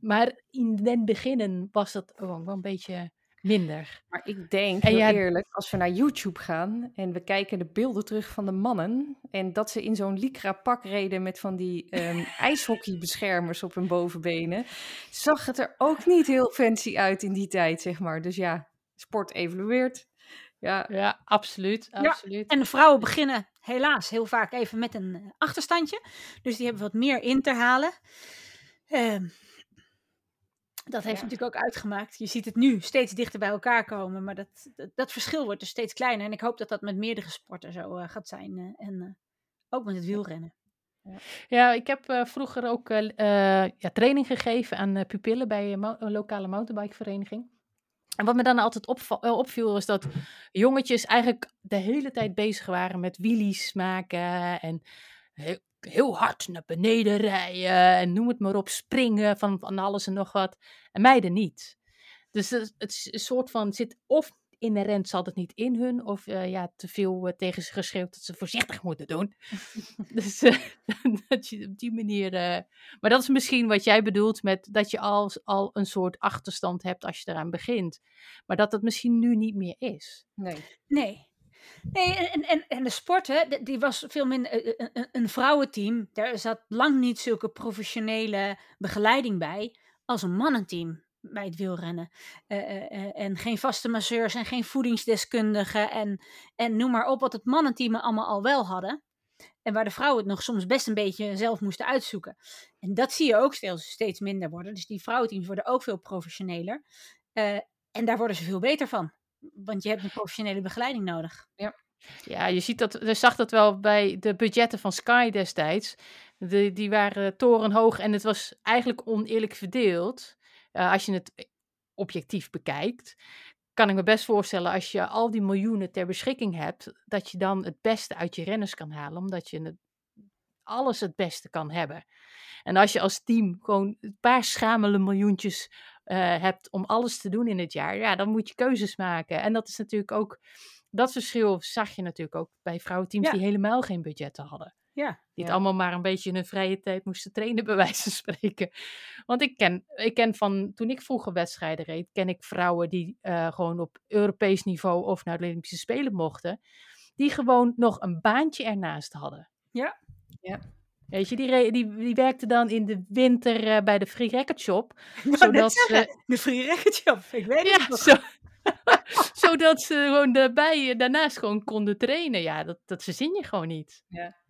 Maar in den beginnen was dat gewoon wel een beetje minder. Maar ik denk, heel ja, eerlijk, als we naar YouTube gaan en we kijken de beelden terug van de mannen en dat ze in zo'n lycra pak reden met van die um, ijshockeybeschermers op hun bovenbenen, zag het er ook niet heel fancy uit in die tijd, zeg maar. Dus ja, sport evolueert. Ja, ja absoluut, absoluut. Ja, en de vrouwen beginnen helaas heel vaak even met een eh, achterstandje. Dus die hebben wat meer in te halen. Uh, dat heeft natuurlijk ook uitgemaakt. Je ziet het nu steeds dichter bij elkaar komen, maar dat, dat, verschil wordt dus steeds kleiner. En ik hoop dat dat met meerdere sporten zo uh, gaat zijn. Uh, en uh, ook met het wielrennen. Ja, ja ik heb vroeger ook ja, training gegeven aan pupillen bij een lokale mountainbikevereniging. En wat me dan altijd opviel, is dat jongetjes eigenlijk de hele tijd bezig waren met wheelies maken en heel, heel hard naar beneden rijden en noem het maar op, springen van, van alles en nog wat. En meiden niet. Dus het, is een soort van, zit of inherent zat het niet in hun, of uh, ja, te veel uh, tegen ze geschreeuwd dat ze voorzichtig moeten doen. dus uh, dat je op die manier. maar dat is misschien wat jij bedoelt met dat je al, al een soort achterstand hebt als je eraan begint. Maar dat het misschien nu niet meer is. Nee. Nee. Nee, en, en, en de sport, hè, die was veel minder een, een vrouwenteam. Daar zat lang niet zulke professionele begeleiding bij als een mannenteam bij het wielrennen. Uh, en geen vaste masseurs en geen voedingsdeskundigen en, en noem maar op wat het mannenteam allemaal al wel hadden. En waar de vrouwen het nog soms best een beetje zelf moesten uitzoeken. En dat zie je ook steeds, steeds minder worden. Dus die vrouwenteams worden ook veel professioneler. en daar worden ze veel beter van. Want je hebt een professionele begeleiding nodig. Ja. Ja, je ziet dat, je zag dat wel bij de budgetten van Sky destijds. De, die waren torenhoog en het was eigenlijk oneerlijk verdeeld. Uh, als je het objectief bekijkt, kan ik me best voorstellen als je al die miljoenen ter beschikking hebt, dat je dan het beste uit je renners kan halen, omdat je het, alles het beste kan hebben. En als je als team gewoon een paar schamele miljoentjes uh, hebt om alles te doen in het jaar, ja, dan moet je keuzes maken. En dat is natuurlijk ook, dat verschil zag je natuurlijk ook bij vrouwenteams die helemaal geen budgetten hadden. Ja, die het allemaal maar een beetje in hun vrije tijd moesten trainen, bij wijze van spreken. Want ik ken, ik ken van, toen ik vroeger wedstrijden reed, ken ik vrouwen die uh, gewoon op Europees niveau of naar de Olympische Spelen mochten. Die gewoon nog een baantje ernaast hadden. Ja. ja. Weet je, die, die, die werkte dan in de winter uh, bij de Free Record Shop. zodat ze... De Free Record Shop, ik weet ja, het zo, zodat ze gewoon daarbij, daarnaast gewoon konden trainen. Ja, dat, dat verzin je gewoon niet. Ja.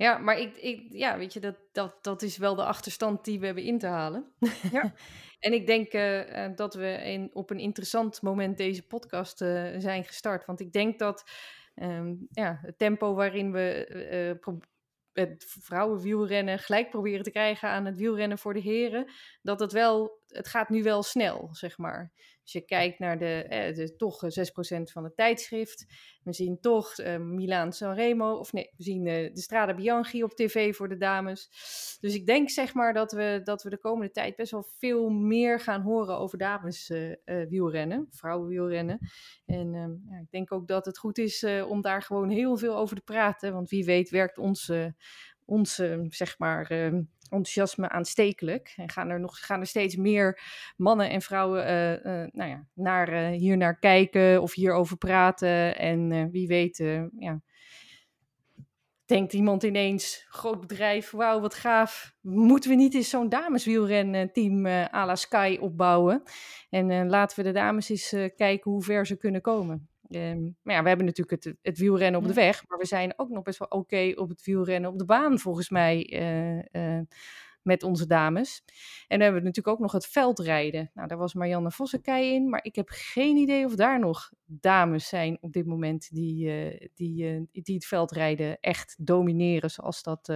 Ja, maar ik, ik, ja, weet je, dat, dat, dat is wel de achterstand die we hebben in te halen. Ja. en ik denk uh, dat we in, op een interessant moment deze podcast uh, zijn gestart. Want ik denk dat um, ja, het tempo waarin we uh, het vrouwenwielrennen gelijk proberen te krijgen aan het wielrennen voor de heren, dat het wel, het gaat nu wel snel, zeg maar. Als je kijkt naar de, eh, toch 6% van het tijdschrift, we zien toch uh, Milaan Sanremo, of nee, we zien uh, de Strada Bianchi op tv voor de dames. Dus ik denk zeg maar dat we, dat we de komende tijd best wel veel meer gaan horen over dames uh, wielrennen, vrouwenwielrennen. En ehm, ja, ik denk ook dat het goed is om daar gewoon heel veel over te praten, want wie weet werkt onze, onze zeg maar ehm, enthousiasme aanstekelijk. En gaan er, nog, gaan er steeds meer mannen en vrouwen uh, uh, nou ja, naar, uh, hier naar kijken of hierover praten. En wie weet, ja, denkt iemand ineens, groot bedrijf, wauw, wat gaaf. Moeten we niet eens zo'n dameswielrenteam uh, à la Sky opbouwen? En laten we de dames eens kijken hoe ver ze kunnen komen. Um, maar ja, we hebben natuurlijk het, het wielrennen op de weg, maar we zijn ook nog best wel oké op het wielrennen op de baan, volgens mij, uh, uh, met onze dames. En dan hebben we natuurlijk ook nog het veldrijden. Nou, daar was Marianne Vossenkei in, maar ik heb geen idee of daar nog dames zijn op dit moment die, uh, die, die het veldrijden echt domineren, zoals dat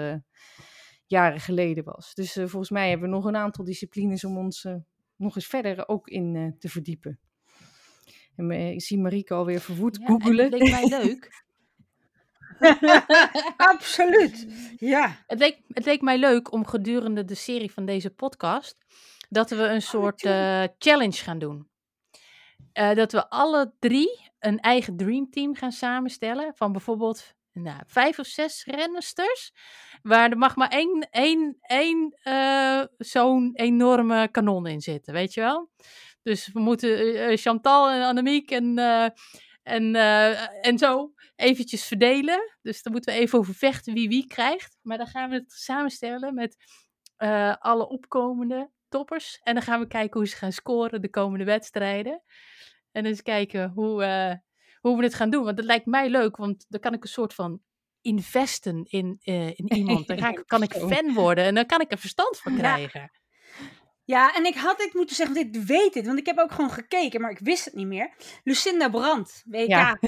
jaren geleden was. Dus volgens mij hebben we nog een aantal disciplines om ons nog eens verder ook in te verdiepen. En ik zie Marieke alweer verwoed ja, googelen. Dat leek mij leuk. Absoluut. Ja. Het leek, het leek mij leuk om gedurende de serie van deze podcast dat we een soort eh, challenge gaan doen. Eh, dat we alle drie een eigen dreamteam gaan samenstellen van bijvoorbeeld nou, vijf of zes rennsters. Waar er mag maar één, één, één eh, zo'n enorme kanon in zitten, weet je wel? Dus we moeten eh, eh, Chantal en Annemiek en, eh, en, en zo eventjes verdelen. Dus daar moeten we even over vechten wie wie krijgt. Maar dan gaan we het samenstellen met alle opkomende toppers. En dan gaan we kijken hoe ze gaan scoren de komende wedstrijden. En eens kijken hoe, hoe we het gaan doen. Want dat lijkt mij leuk, want dan kan ik een soort van investen in, in iemand. Dan ga ik, kan ik fan worden en dan kan ik er verstand van krijgen. Ja, en ik had dit moeten zeggen, want ik weet het. Want ik heb ook gewoon gekeken, maar ik wist het niet meer. Lucinda Brandt, WK. Ja.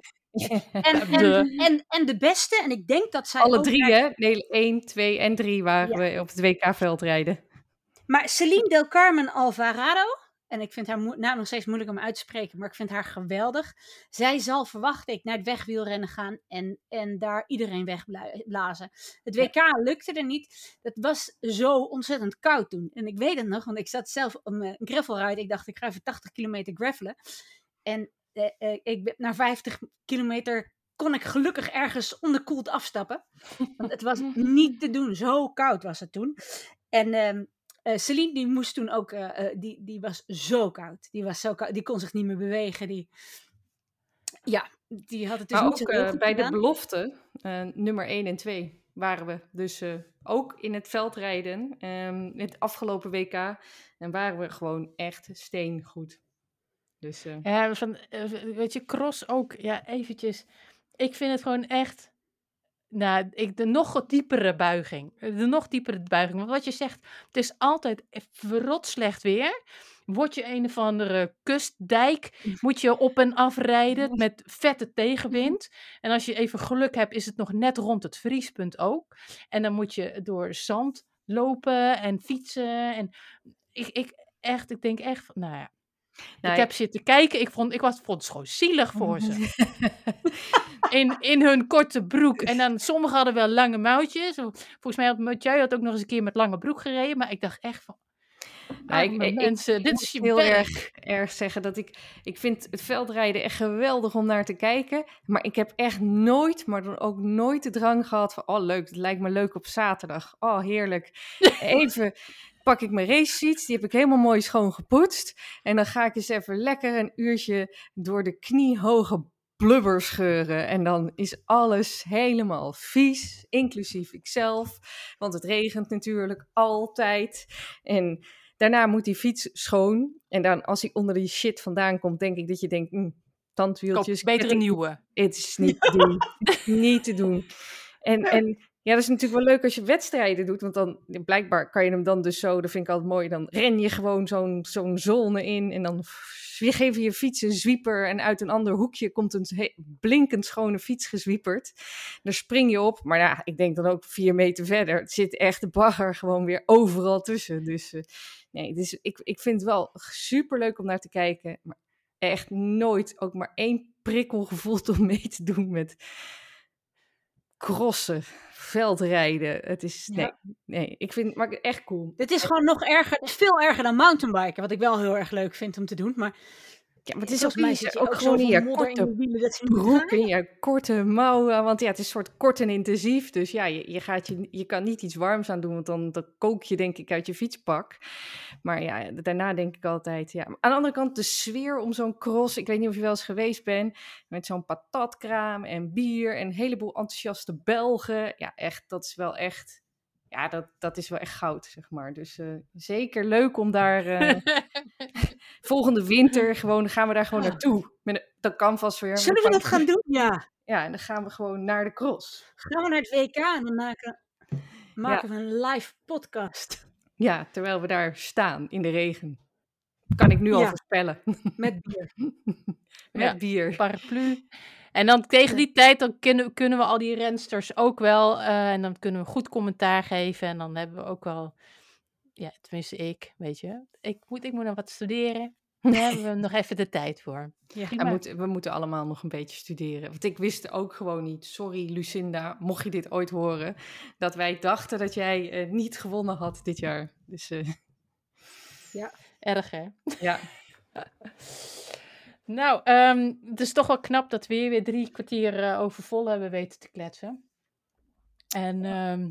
En, en, De- en, en de beste, en ik denk dat zij Alle ook drie, naar- hè? Nee, 1, 2 en 3 waren we op het WK-veld rijden. Maar Celine Del Carmen Alvarado, en ik vind haar naam nog steeds moeilijk om uit te spreken, maar ik vind haar geweldig. Zij zal, verwacht ik, naar het wegwielrennen gaan en, en daar iedereen wegblazen. Het WK lukte er niet. Het was zo ontzettend koud toen. En ik weet het nog, want ik zat zelf op een gravelride. Ik dacht, ik ga even 80 kilometer gravelen. En eh, eh, ik ben, na 50 kilometer kon ik gelukkig ergens onderkoeld afstappen. Want het was niet te doen. Zo koud was het toen. En ehm eh, Celine die moest toen ook, eh, eh, die, die was zo koud. Die was zo koud. Die kon zich niet meer bewegen. Die, ja, die had het dus maar niet ook zo heel eh, goed bij de belofte, eh, nummer 1 en 2, waren we dus eh, ook in het veldrijden. ehm het afgelopen WK. En waren we gewoon echt steengoed. Dus eh, Ja, van, weet je, cross ook, ja, eventjes. Ik vind het gewoon echt, nou, ik, de nog diepere buiging. De nog diepere buiging. Want wat je zegt, het is altijd verrot slecht weer. Word je een of andere kustdijk, moet je op en afrijden met vette tegenwind. En als je even geluk hebt, is het nog net rond het vriespunt ook. En dan moet je door zand lopen en fietsen. En ik, ik echt, ik denk echt, nou ja, nou, ik heb zitten kijken. Ik vond, ik was, vond het gewoon zielig voor ze. In, in hun korte broek. En dan, sommigen hadden wel lange mouwtjes. Volgens mij had Mathieu had ook nog eens een keer met lange broek gereden. Maar ik dacht echt van... Nou, ik- mensen, ik dit is je heel erg, erg zeggen dat ik, ik vind het veldrijden echt geweldig om naar te kijken. Maar ik heb echt nooit, maar dan ook nooit de drang gehad van, oh leuk, het lijkt me leuk op zaterdag. Oh heerlijk. Even pak ik mijn racefiets, die heb ik helemaal mooi schoon gepoetst. En dan ga ik eens even lekker een uurtje door de kniehoge blubber scheuren. En dan is alles helemaal vies, inclusief ikzelf. Want het regent natuurlijk altijd. En daarna moet die fiets schoon. En dan als hij onder die shit vandaan komt, denk ik dat je denkt, Koop tandwieltjes. beter een nieuwe. Het is niet te doen. Niet te doen. En, en ja, dat is natuurlijk wel leuk als je wedstrijden doet. Want dan blijkbaar kan je hem dan dus zo, dat vind ik altijd mooi. Dan ren je gewoon zo'n zo'n zone in. En dan geef je je fiets een zwieper. En uit een ander hoekje komt een blinkend schone fiets gezwieperd. Daar spring je op. Maar ja, ik denk dan ook vier meter verder. Het zit echt de bagger gewoon weer overal tussen. Dus eh, nee, dus ik, ik vind het wel super leuk om naar te kijken. Maar echt nooit ook maar één prikkel gevoeld om mee te doen met crossen, veldrijden. Het is, nee, Ja. nee, ik vind het maar echt cool. Dit is gewoon nog erger, het veel erger dan mountainbiken, wat ik wel heel erg leuk vind om te doen. Maar Ja, maar het is ook, volgens mij niet- zit je ook gewoon in je in korte niet broek, in je korte mouwen. Want ja, het is een soort kort en intensief. Dus ja, je, je, gaat je, je kan niet iets warms aan doen, want dan, dan kook je denk ik uit je fietspak. Maar ja, daarna denk ik altijd, ja. Aan de andere kant, de sfeer om zo'n cross. Ik weet niet of je wel eens geweest bent, met zo'n patatkraam en bier en een heleboel enthousiaste Belgen. Ja, echt, dat is wel echt... Ja, dat, dat is wel echt goud, zeg maar. Dus eh, zeker leuk om daar eh, volgende winter gewoon, gaan we daar gewoon Ja. naartoe. Met een, dat kan vast weer. Zullen we dat gaan doen? Ja. Ja, en dan gaan we gewoon naar de cross. Gaan we naar het WK en dan maken, maken we een live podcast Ja, terwijl we daar staan in de regen. Kan ik nu al voorspellen. met bier. Met Ja. bier. Paraplu. En dan tegen die tijd dan kunnen, kunnen we al die rensters ook wel. eh, en dan kunnen we goed commentaar geven. En dan hebben we ook wel. Ja, tenminste ik, weet je. Ik moet, ik moet nog wat studeren. Daar hebben we nog even de tijd voor. Ja. Prima. We moeten, we moeten allemaal nog een beetje studeren. Want ik wist ook gewoon niet, sorry Lucinda, mocht je dit ooit horen, dat wij dachten dat jij eh, niet gewonnen had dit jaar. Dus eh, Erg, hè? ja, Nou, ehm, het is toch wel knap dat we hier weer drie kwartier eh, over vol hebben weten te kletsen. En ehm,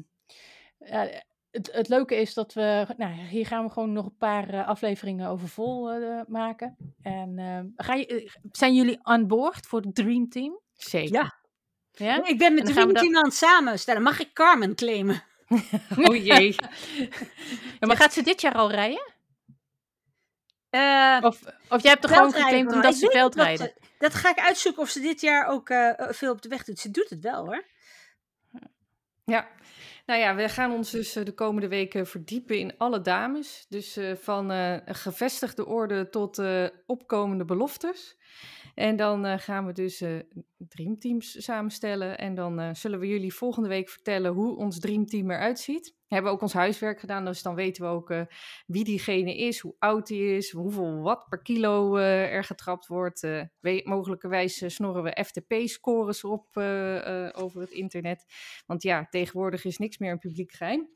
ja, het, het leuke is dat we, nou, hier gaan we gewoon nog een paar eh, afleveringen over vol eh, maken. En ehm, ga je, zijn jullie aan boord voor het Dream Team? zeker. Ja. Ja? Ik ben met we Dream Team aan het samenstellen. Mag ik Carmen claimen? Oh jee. Ja, maar gaat ze dit jaar al rijden? Eh, Of, of jij hebt er gewoon geclaimd omdat ze veldrijden? ze- Dat ga ik uitzoeken of ze dit jaar ook eh, veel op de weg doet. Ze doet het wel hoor. Ja, nou ja, we gaan ons dus eh, de komende weken verdiepen in alle dames. Dus van gevestigde orde tot opkomende beloftes. En dan gaan we dus dreamteams samenstellen. En dan zullen we jullie volgende week vertellen hoe ons dreamteam eruit ziet. We hebben ook ons huiswerk gedaan, dus dan weten we ook eh, wie diegene is, hoe oud die is, hoeveel watt per kilo eh, er getrapt wordt. Eh, we- mogelijkerwijs snorren we FTP-scores op over het internet. Want ja, tegenwoordig is niks meer een publiek geheim.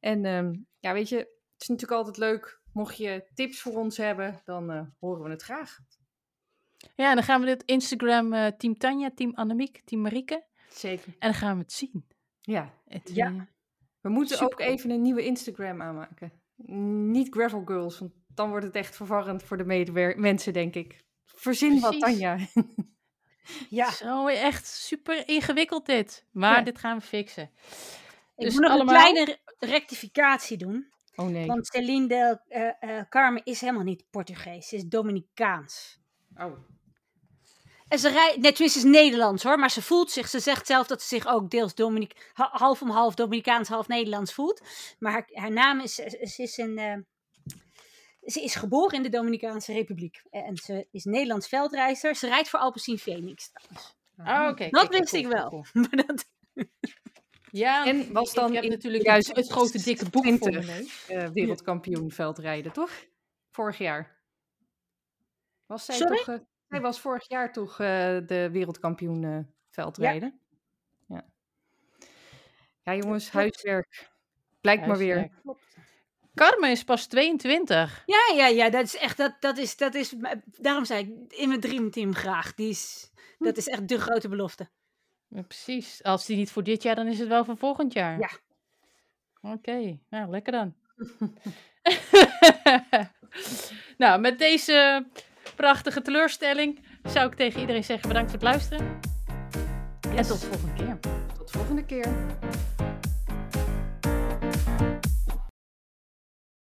En ehm, ja, weet je, het is natuurlijk altijd leuk. Mocht je tips voor ons hebben, dan horen we het graag. Ja, en dan gaan we dit Instagram Team Tanja, Team Annemiek, Team Marieke. Zeker. En dan gaan we het zien. Ja, Het, Ja. We moeten Super. ook even een nieuwe Instagram aanmaken. Niet Gravel Girls, want dan wordt het echt verwarrend voor de medewer- mensen, denk ik. Verzin wat. Tanja. Ja, Zo echt super ingewikkeld dit. Maar Ja. dit gaan we fixen. ik Dus moet nog allemaal- een kleine re- rectificatie doen. Oh nee. Want Celine de eh, eh, Carmen is helemaal niet Portugees. Ze is Dominicaans. Oh. En ze rijdt, net tenminste is Nederlands hoor, maar ze voelt zich, ze zegt zelf dat ze zich ook deels Dominic, ha- half om half Dominicaans, half Nederlands voelt. Maar haar, haar naam is, ze is een, eh, ze is geboren in de Dominicaanse Republiek. En ze is Nederlands veldreizer. Ze rijdt voor Alpecin Phoenix. trouwens. Oké. Dat kijk, wist cool, ik wel. cool. Maar dat, Ja, En was dan ik heb in natuurlijk 2020 het grote dikke boek voor neus. eh, wereldkampioen veldrijden, toch? Vorig jaar. Was zij Sorry? toch... eh, zij was vorig jaar toch eh, de wereldkampioen eh, veldrijden? Ja. ja. jongens, huiswerk. Blijkt maar weer. Carmen is pas 22. ja, ja, ja, dat is echt, dat, dat is, dat is, daarom zei ik, in mijn dreamteam graag. Die is, dat is echt de grote belofte. Ja, precies. Als die niet voor dit jaar, dan is het wel voor volgend jaar. Ja. Oké, nou lekker dan. nou, met deze prachtige teleurstelling zou ik tegen iedereen zeggen bedankt voor het luisteren. En tot de volgende keer. Tot de volgende keer.